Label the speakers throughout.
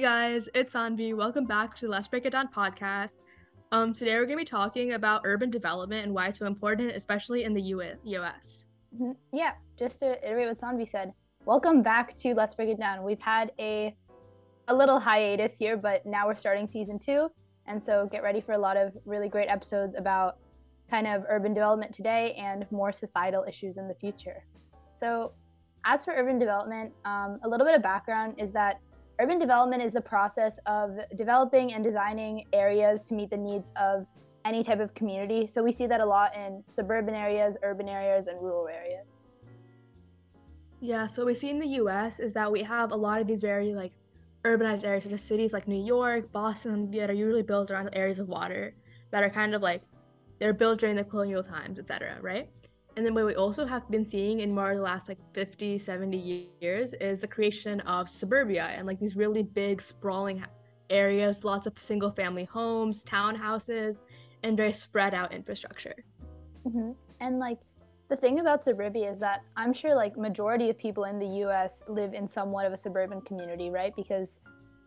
Speaker 1: Guys, it's Anvi. Welcome back to the Let's Break It Down podcast. Um, today we're going to be talking about urban development and why it's so important, especially in the US.
Speaker 2: Mm-hmm. Yeah, just to iterate what Sanvi said, welcome back to Let's Break It Down. We've had a a little hiatus here, but now we're starting season two, and so get ready for a lot of really great episodes about kind of urban development today and more societal issues in the future. So, as for urban development, um, a little bit of background is that Urban development is the process of developing and designing areas to meet the needs of any type of community. So we see that a lot in suburban areas, urban areas, and rural areas.
Speaker 1: Yeah, so we see in the US is that we have a lot of these very like urbanized areas, such as cities like New York, Boston, that are usually built around areas of water that are kind of like they're built during the colonial times, etc. Right? And then what we also have been seeing in more the last like 50, 70 years is the creation of suburbia and like these really big sprawling areas, lots of single family homes, townhouses, and very spread out infrastructure.
Speaker 2: Mm-hmm. And like the thing about suburbia is that I'm sure like majority of people in the US live in somewhat of a suburban community, right? Because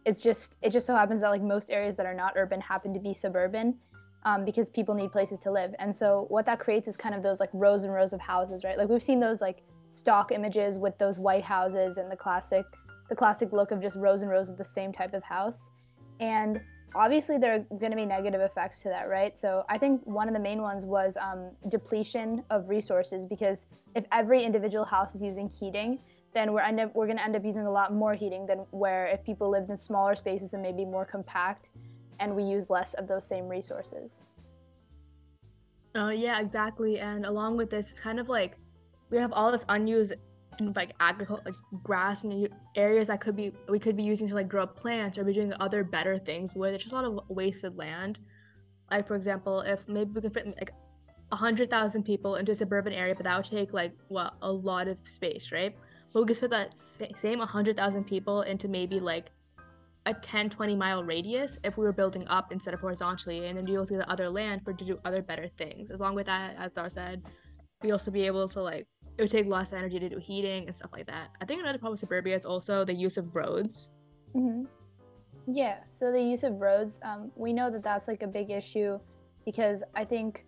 Speaker 2: it's just it just so happens that like most areas that are not urban happen to be suburban um, because people need places to live. And so what that creates is kind of those like rows and rows of houses, right? Like we've seen those like stock images with those white houses and the classic the classic look of just rows and rows of the same type of house. And obviously there are going to be negative effects to that, right? So I think one of the main ones was um, depletion of resources because if every individual house is using heating, then we're end we're going to end up using a lot more heating than where if people lived in smaller spaces and maybe more compact and we use less of those same resources.
Speaker 1: Oh, yeah, exactly. And along with this, it's kind of like we have all this unused like agriculture like grass and areas that could be we could be using to like grow plants or be doing other better things with it's just a lot of wasted land like for example if maybe we could fit like a hundred thousand people into a suburban area but that would take like what a lot of space right but we could fit that same 100000 people into maybe like a 10 20 mile radius if we were building up instead of horizontally and then you also get the other land for to do other better things. As long with that as dar said we also be able to like it would take less energy to do heating and stuff like that. I think another problem with suburbia is also the use of roads.
Speaker 2: Mm-hmm. yeah so the use of roads um, we know that that's like a big issue because i think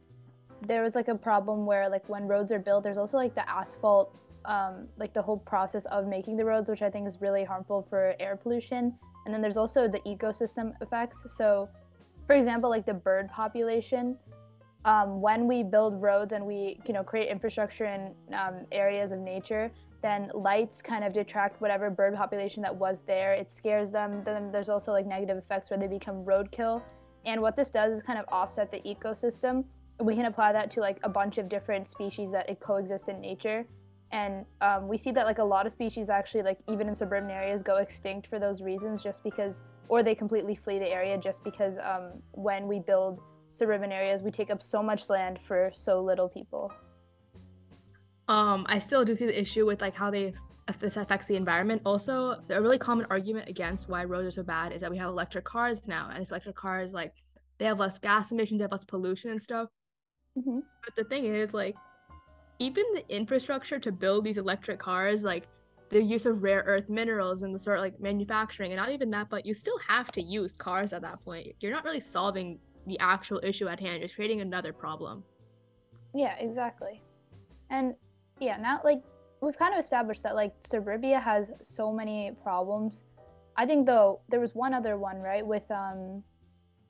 Speaker 2: there was like a problem where like when roads are built there's also like the asphalt um, like the whole process of making the roads which i think is really harmful for air pollution and then there's also the ecosystem effects. So, for example, like the bird population, um, when we build roads and we you know create infrastructure in um, areas of nature, then lights kind of detract whatever bird population that was there. It scares them. Then there's also like negative effects where they become roadkill. And what this does is kind of offset the ecosystem. We can apply that to like a bunch of different species that coexist in nature and um, we see that like a lot of species actually like even in suburban areas go extinct for those reasons just because or they completely flee the area just because um, when we build suburban areas we take up so much land for so little people.
Speaker 1: Um i still do see the issue with like how they this affects the environment. Also a really common argument against why roads are so bad is that we have electric cars now and these electric cars like they have less gas emissions they have less pollution and stuff. Mm-hmm. but the thing is like even the infrastructure to build these electric cars, like the use of rare earth minerals and the sort of like manufacturing, and not even that, but you still have to use cars at that point. You're not really solving the actual issue at hand, you're creating another problem.
Speaker 2: Yeah, exactly. And yeah, now like we've kind of established that like suburbia has so many problems. I think though there was one other one, right? With um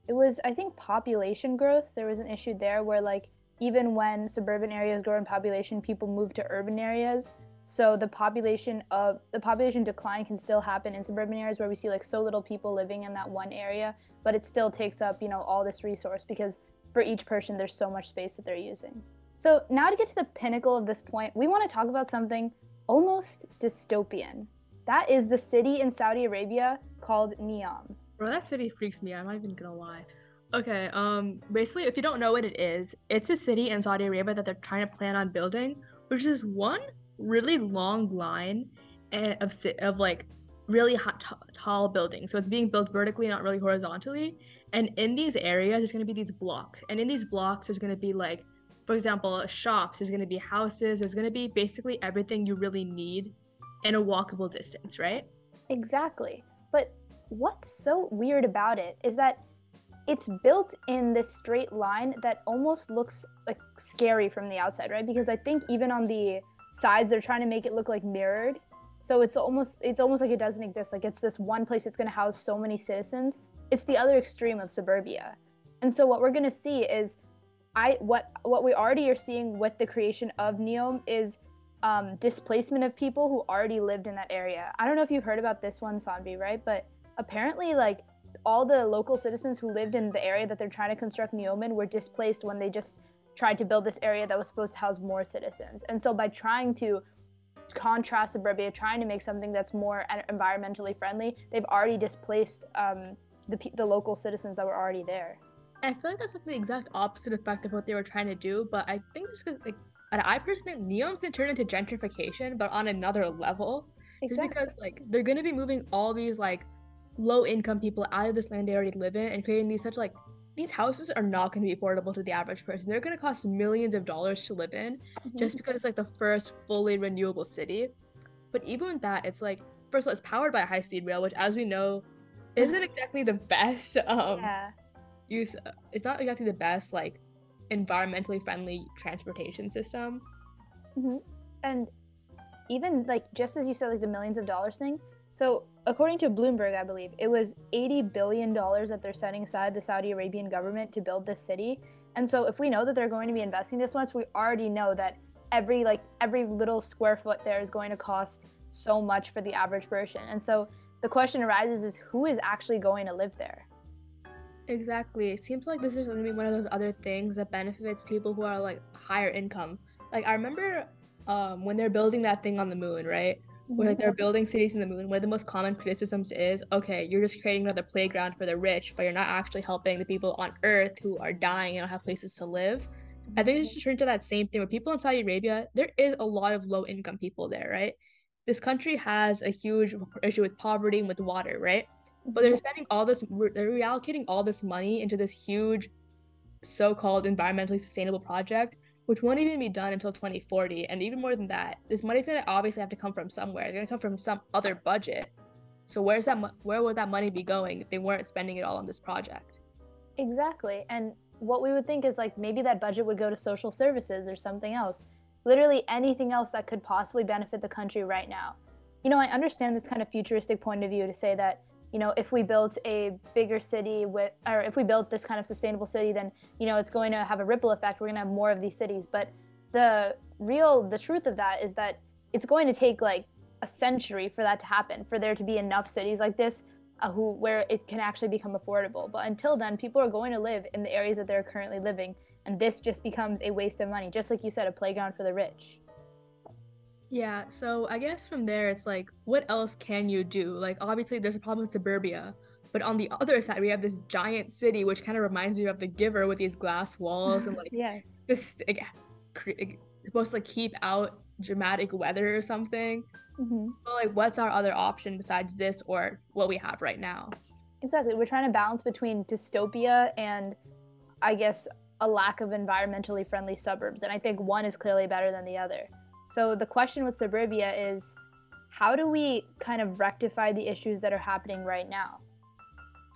Speaker 2: it was I think population growth. There was an issue there where like even when suburban areas grow in population, people move to urban areas. So the population of the population decline can still happen in suburban areas where we see like so little people living in that one area, but it still takes up, you know, all this resource because for each person there's so much space that they're using. So now to get to the pinnacle of this point, we want to talk about something almost dystopian. That is the city in Saudi Arabia called Neom.
Speaker 1: Bro, that city freaks me out. I'm not even gonna lie. Okay, um, basically, if you don't know what it is, it's a city in Saudi Arabia that they're trying to plan on building, which is one really long line eh, of of like really hot, t- tall buildings. So it's being built vertically, not really horizontally. And in these areas, there's going to be these blocks, and in these blocks, there's going to be like, for example, shops. There's going to be houses. There's going to be basically everything you really need in a walkable distance, right?
Speaker 2: Exactly. But what's so weird about it is that it's built in this straight line that almost looks like scary from the outside, right? Because I think even on the sides they're trying to make it look like mirrored. So it's almost it's almost like it doesn't exist. Like it's this one place that's going to house so many citizens. It's the other extreme of suburbia. And so what we're going to see is I what what we already are seeing with the creation of Neom is um, displacement of people who already lived in that area. I don't know if you've heard about this one, Sanvi, right? But apparently, like all the local citizens who lived in the area that they're trying to construct Neom were displaced when they just tried to build this area that was supposed to house more citizens. And so by trying to contrast suburbia, trying to make something that's more environmentally friendly, they've already displaced um, the, the local citizens that were already there.
Speaker 1: I feel like that's like the exact opposite effect of what they were trying to do, but I think this is like and I personally Neom's gonna turn into gentrification, but on another level. Exactly. Just because like they're gonna be moving all these like low income people out of this land they already live in and creating these such like these houses are not going to be affordable to the average person. They're going to cost millions of dollars to live in mm-hmm. just because it's like the first fully renewable city. But even with that, it's like first of all, it's powered by a high speed rail, which as we know isn't exactly the best um yeah. use it's not exactly the best like environmentally friendly transportation system.
Speaker 2: Mm-hmm. And even like just as you said, like the millions of dollars thing. So according to Bloomberg, I believe it was eighty billion dollars that they're setting aside the Saudi Arabian government to build this city. And so if we know that they're going to be investing this much, we already know that every like every little square foot there is going to cost so much for the average person. And so the question arises is who is actually going to live there?
Speaker 1: Exactly. It seems like this is going to be one of those other things that benefits people who are like higher income. Like I remember um, when they're building that thing on the moon, right? Where like, they're building cities in the moon. One of the most common criticisms is, okay, you're just creating another playground for the rich, but you're not actually helping the people on Earth who are dying and don't have places to live. I think it mm-hmm. should turn to that same thing where people in Saudi Arabia, there is a lot of low income people there, right? This country has a huge issue with poverty and with water, right? but they're mm-hmm. spending all this they're reallocating all this money into this huge so-called environmentally sustainable project which won't even be done until 2040 and even more than that this money's going to obviously have to come from somewhere. It's going to come from some other budget. So where's that where would that money be going if they weren't spending it all on this project?
Speaker 2: Exactly and what we would think is like maybe that budget would go to social services or something else. Literally anything else that could possibly benefit the country right now. You know i understand this kind of futuristic point of view to say that you know, if we built a bigger city with, or if we built this kind of sustainable city, then, you know, it's going to have a ripple effect. We're going to have more of these cities. But the real, the truth of that is that it's going to take like a century for that to happen, for there to be enough cities like this uh, who where it can actually become affordable. But until then, people are going to live in the areas that they're currently living, and this just becomes a waste of money, just like you said, a playground for the rich.
Speaker 1: Yeah, so I guess from there it's like, what else can you do? Like, obviously, there's a problem with suburbia, but on the other side, we have this giant city, which kind of reminds me of the Giver with these glass walls and like
Speaker 2: yes,
Speaker 1: this like, supposed to like keep out dramatic weather or something. Mm-hmm. But like, what's our other option besides this or what we have right now?
Speaker 2: Exactly, we're trying to balance between dystopia and, I guess, a lack of environmentally friendly suburbs, and I think one is clearly better than the other. So the question with suburbia is how do we kind of rectify the issues that are happening right now?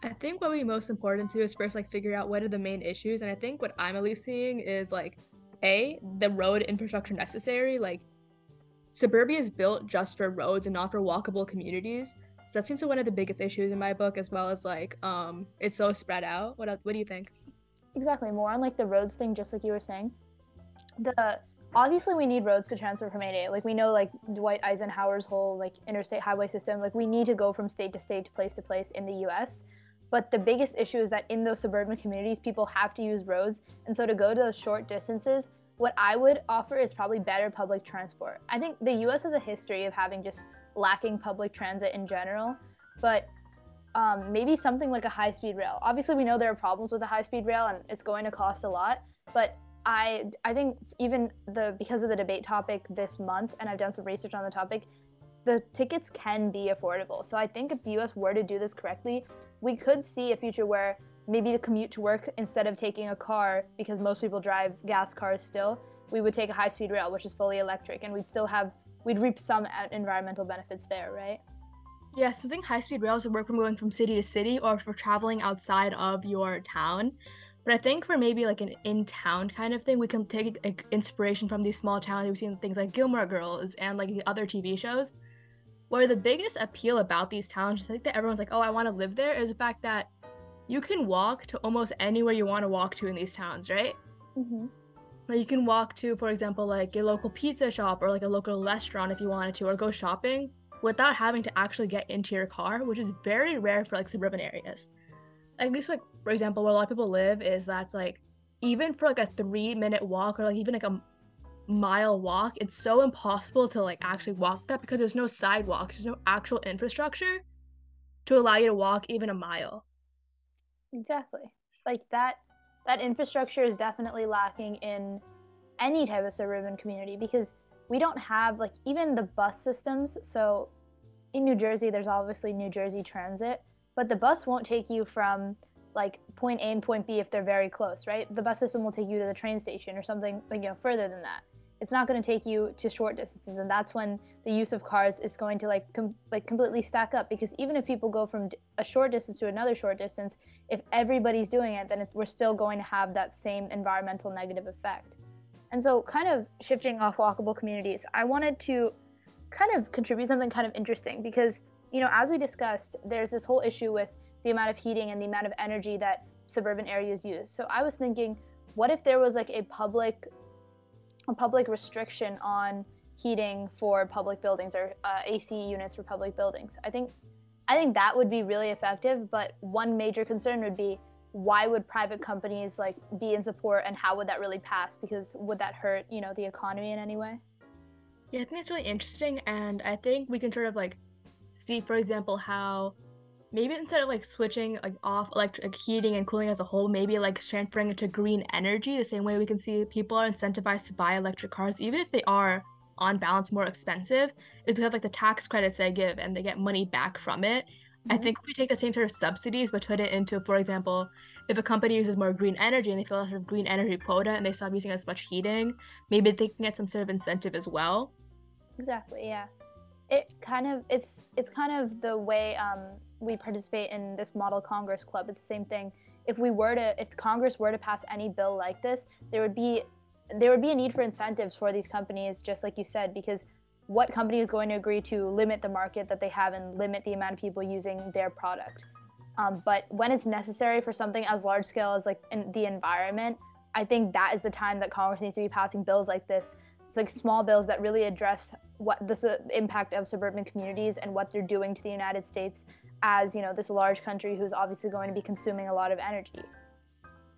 Speaker 1: I think what be most important to do is first like figure out what are the main issues. And I think what I'm at least seeing is like A, the road infrastructure necessary. Like suburbia is built just for roads and not for walkable communities. So that seems to be one of the biggest issues in my book, as well as like um it's so spread out. What else, what do you think?
Speaker 2: Exactly. More on like the roads thing, just like you were saying. The obviously we need roads to transfer from A to A. Like we know like Dwight Eisenhower's whole like interstate highway system, like we need to go from state to state to place to place in the US. But the biggest issue is that in those suburban communities, people have to use roads. And so to go to those short distances, what I would offer is probably better public transport. I think the US has a history of having just lacking public transit in general, but um, maybe something like a high speed rail. Obviously, we know there are problems with a high speed rail and it's going to cost a lot, but I I think even the because of the debate topic this month, and I've done some research on the topic, the tickets can be affordable. So I think if the U.S. were to do this correctly, we could see a future where maybe to commute to work instead of taking a car because most people drive gas cars still, we would take a high speed rail which is fully electric, and we'd still have we'd reap some environmental benefits there, right?
Speaker 1: Yeah, I think high speed rails would work from going from city to city or for traveling outside of your town. But I think for maybe like an in town kind of thing, we can take like, inspiration from these small towns. We've seen things like Gilmore Girls and like the other TV shows. Where the biggest appeal about these towns, I think that everyone's like, oh, I want to live there, is the fact that you can walk to almost anywhere you want to walk to in these towns, right?
Speaker 2: Mm-hmm.
Speaker 1: Like you can walk to, for example, like your local pizza shop or like a local restaurant if you wanted to, or go shopping without having to actually get into your car, which is very rare for like suburban areas. At least like for example, where a lot of people live is that's like even for like a three minute walk or like even like a mile walk, it's so impossible to like actually walk that because there's no sidewalks, there's no actual infrastructure to allow you to walk even a mile.
Speaker 2: Exactly. Like that that infrastructure is definitely lacking in any type of suburban community because we don't have like even the bus systems. So in New Jersey, there's obviously New Jersey Transit, but the bus won't take you from like point A and point B if they're very close, right? The bus system will take you to the train station or something like you know further than that. It's not going to take you to short distances, and that's when the use of cars is going to like com- like completely stack up. Because even if people go from a short distance to another short distance, if everybody's doing it, then we're still going to have that same environmental negative effect. And so, kind of shifting off walkable communities, I wanted to kind of contribute something kind of interesting because, you know, as we discussed, there's this whole issue with the amount of heating and the amount of energy that suburban areas use. So I was thinking, what if there was like a public, a public restriction on heating for public buildings or uh, AC units for public buildings? I think, I think that would be really effective. But one major concern would be why would private companies like be in support and how would that really pass because would that hurt you know the economy in any way
Speaker 1: yeah i think it's really interesting and i think we can sort of like see for example how maybe instead of like switching like off electric heating and cooling as a whole maybe like transferring it to green energy the same way we can see people are incentivized to buy electric cars even if they are on balance more expensive is because like the tax credits they give and they get money back from it I mm-hmm. think if we take the same sort of subsidies but put it into, for example, if a company uses more green energy and they fill out a green energy quota and they stop using as much heating, maybe they can get some sort of incentive as well.
Speaker 2: Exactly. Yeah. It kind of it's it's kind of the way um, we participate in this model Congress club. It's the same thing. If we were to if Congress were to pass any bill like this, there would be there would be a need for incentives for these companies, just like you said, because what company is going to agree to limit the market that they have and limit the amount of people using their product. Um, but when it's necessary for something as large scale as like in the environment, I think that is the time that Congress needs to be passing bills like this. It's like small bills that really address what the impact of suburban communities and what they're doing to the United States as you know this large country who's obviously going to be consuming a lot of energy.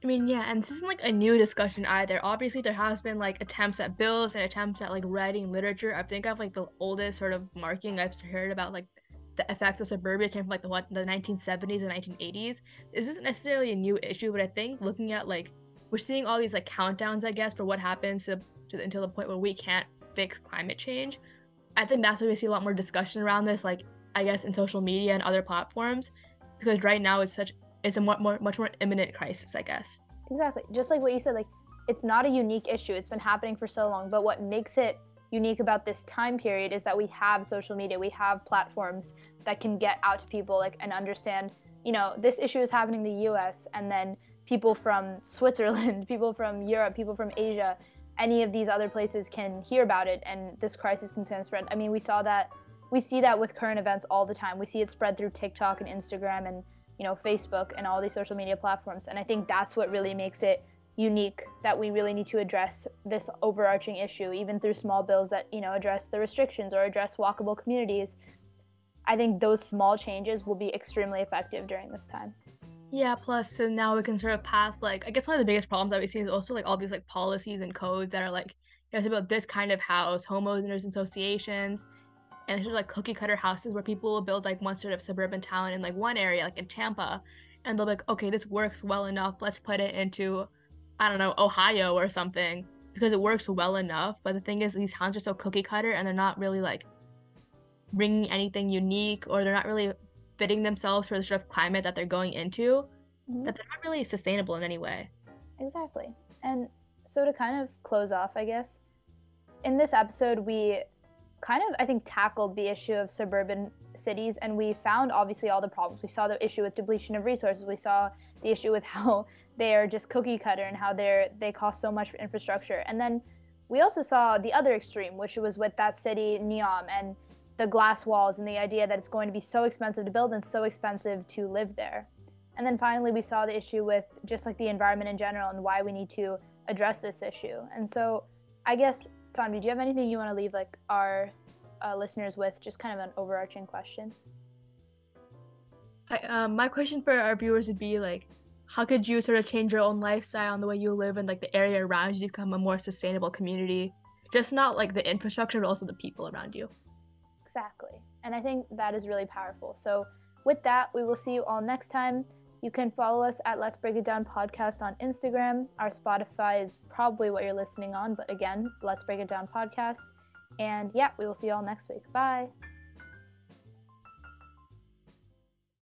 Speaker 1: I mean, yeah, and this isn't like a new discussion either. Obviously, there has been like attempts at bills and attempts at like writing literature. I think of like the oldest sort of marking I've heard about like the effects of suburbia came from like the what the 1970s and 1980s. This isn't necessarily a new issue, but I think looking at like we're seeing all these like countdowns, I guess, for what happens to, to until the point where we can't fix climate change. I think that's why we see a lot more discussion around this, like I guess in social media and other platforms, because right now it's such it's a more, more much more imminent crisis, I guess.
Speaker 2: Exactly. Just like what you said, like it's not a unique issue. It's been happening for so long, but what makes it unique about this time period is that we have social media, we have platforms that can get out to people like and understand, you know, this issue is happening in the US and then people from Switzerland, people from Europe, people from Asia, any of these other places can hear about it and this crisis can spread. I mean, we saw that we see that with current events all the time. We see it spread through TikTok and Instagram and you know facebook and all these social media platforms and i think that's what really makes it unique that we really need to address this overarching issue even through small bills that you know address the restrictions or address walkable communities i think those small changes will be extremely effective during this time
Speaker 1: yeah plus so now we can sort of pass like i guess one of the biggest problems that we see is also like all these like policies and codes that are like you know, about this kind of house homeowners associations and there's like cookie cutter houses where people will build like one sort of suburban town in like one area, like in Tampa, and they'll be like, okay, this works well enough. Let's put it into, I don't know, Ohio or something because it works well enough. But the thing is, these towns are so cookie cutter and they're not really like bringing anything unique or they're not really fitting themselves for the sort of climate that they're going into mm-hmm. that they're not really sustainable in any way.
Speaker 2: Exactly. And so to kind of close off, I guess, in this episode, we kind of, I think, tackled the issue of suburban cities and we found obviously all the problems. We saw the issue with depletion of resources. We saw the issue with how they are just cookie cutter and how they're they cost so much for infrastructure. And then we also saw the other extreme, which was with that city Neom and the glass walls and the idea that it's going to be so expensive to build and so expensive to live there. And then finally, we saw the issue with just like the environment in general and why we need to address this issue. And so, I guess, Tom, do you have anything you want to leave like our uh, listeners with? Just kind of an overarching question.
Speaker 1: I, um, my question for our viewers would be like, how could you sort of change your own lifestyle and the way you live and like the area around you to become a more sustainable community? Just not like the infrastructure, but also the people around you.
Speaker 2: Exactly. And I think that is really powerful. So, with that, we will see you all next time. You can follow us at Let's Break It Down podcast on Instagram. Our Spotify is probably what you're listening on, but again, Let's Break It Down podcast. And yeah, we will see you all next week. Bye.